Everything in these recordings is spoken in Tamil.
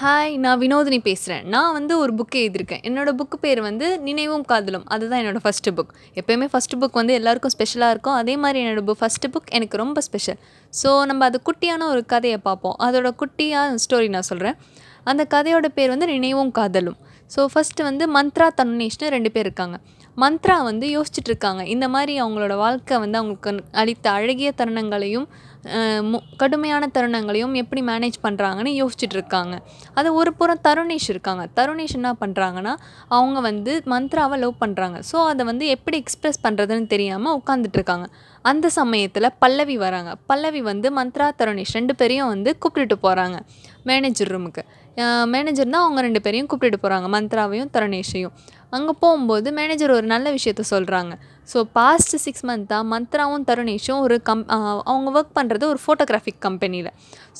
ஹாய் நான் வினோதினி பேசுகிறேன் நான் வந்து ஒரு புக் எழுதியிருக்கேன். என்னோடய புக்கு பேர் வந்து நினைவும் காதலும். அதுதான் என்னோடய ஃபஸ்ட்டு புக் எப்போயுமே ஃபஸ்ட்டு புக் வந்து எல்லாருக்கும் ஸ்பெஷலாக இருக்கும். அதே மாதிரி என்னோடய புக் ஃபஸ்ட்டு புக் எனக்கு ரொம்ப ஸ்பெஷல் ஸோ நம்ம அது குட்டியான ஒரு கதையை பார்ப்போம். அதோட குட்டியாக ஸ்டோரி நான் சொல்கிறேன் அந்த கதையோட பேர் வந்து நினைவும் காதலும். ஸோ ஃபஸ்ட்டு வந்து மந்த்ரா தன்னேஷ்னு ரெண்டு பேர் இருக்காங்க மந்த்ரா வந்து யோசிச்சுட்டு இருக்காங்க இந்த மாதிரி அவங்களோட வாழ்க்கை வந்து அவங்களுக்கு அளித்த அழகிய தருணங்களையும் மு கடுமையான தருணங்களையும் எப்படி மேனேஜ் பண்ணுறாங்கன்னு யோசிச்சுட்டு இருக்காங்க அது ஒரு புறம் தருணேஷ் இருக்காங்க. தருணேஷ் என்ன பண்ணுறாங்கன்னா அவங்க வந்து மந்த்ராவை லவ் பண்ணுறாங்க ஸோ அதை வந்து எப்படி எக்ஸ்ப்ரெஸ் பண்ணுறதுன்னு தெரியாமல் உட்காந்துட்ருக்காங்க அந்த சமயத்தில் பல்லவி வராங்க. பல்லவி வந்து மந்த்ரா தருணேஷ் ரெண்டு பேரையும் வந்து கூப்பிட்டுட்டு போகிறாங்க மேனேஜர் ரூமுக்கு மேனேஜர் தான் அவங்க ரெண்டு பேரையும் கூப்பிட்டுட்டு போகிறாங்க மந்த்ராவையும் தருணேஷையும். அங்கே போகும்போது மேனேஜர் ஒரு நல்ல விஷயத்த சொல்கிறாங்க ஸோ பாஸ்ட் சிக்ஸ் மந்த்தாக மந்த்ராவும் தருணேஷும் ஒரு கம் அவங்க ஒர்க் பண்ணுறது ஒரு ஃபோட்டோகிராஃபிக் கம்பெனியில்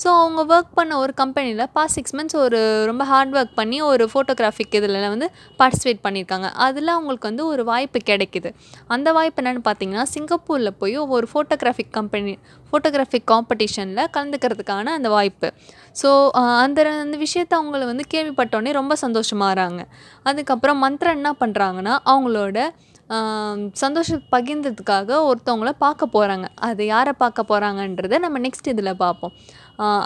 ஸோ அவங்க ஒர்க் பண்ண ஒரு கம்பெனியில் பாஸ்ட் சிக்ஸ் மந்த்ஸ் ஒரு ரொம்ப ஹார்ட் ஒர்க் பண்ணி ஒரு ஃபோட்டோகிராஃபிக் இதில் வந்து பார்ட்டிசிபேட் பண்ணியிருக்காங்க அதில் அவங்களுக்கு வந்து ஒரு வாய்ப்பு கிடைக்கிது. அந்த வாய்ப்பு என்னென்னு பார்த்தீங்கன்னா சிங்கப்பூரில் போய் ஒரு ஃபோட்டோகிராஃபிக் கம்பெனி ஃபோட்டோகிராஃபிக் காம்படிஷனில் கலந்துக்கிறதுக்கான அந்த வாய்ப்பு. ஸோ அந்த அந்த விஷயத்த அவங்கள வந்து கேள்விப்பட்டோன்னே ரொம்ப சந்தோஷமாகறாங்க அதுக்கப்புறம் மந்த்ரா என்ன பண்ணுறாங்கன்னா அவங்களோட சந்தோஷம் பகிர்ந்ததுக்காக ஒருத்தவங்கள பார்க்க போகிறாங்க அது யாரை பார்க்க போகிறாங்கன்றத நம்ம நெக்ஸ்ட் இதில் பார்ப்போம்.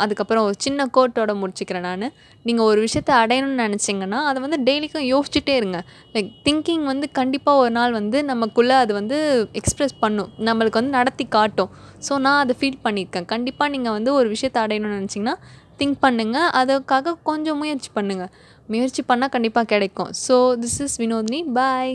அதுக்கப்புறம் ஒரு சின்ன கோட்டோட முடிச்சுக்கிறேன் நான். நீங்கள் ஒரு விஷயத்த அடையணும்னு நினச்சிங்கன்னா அதை வந்து டெய்லிக்கும் யோசிச்சுட்டே இருங்க. லைக் திங்கிங் வந்து கண்டிப்பாக ஒரு நாள் வந்து நமக்குள்ளே அது வந்து எக்ஸ்ப்ரெஸ் பண்ணும். நம்மளுக்கு வந்து நடத்தி காட்டும். ஸோ நான் அதை ஃபீல் பண்ணியிருக்கேன். கண்டிப்பாக நீங்கள் வந்து ஒரு விஷயத்த அடையணும்னு நினச்சிங்கன்னா திங்க் பண்ணுங்கள் அதுக்காக கொஞ்சம் முயற்சி பண்ணுங்கள் முயற்சி பண்ணால் கண்டிப்பாக கிடைக்கும். So this is Vinodhini bye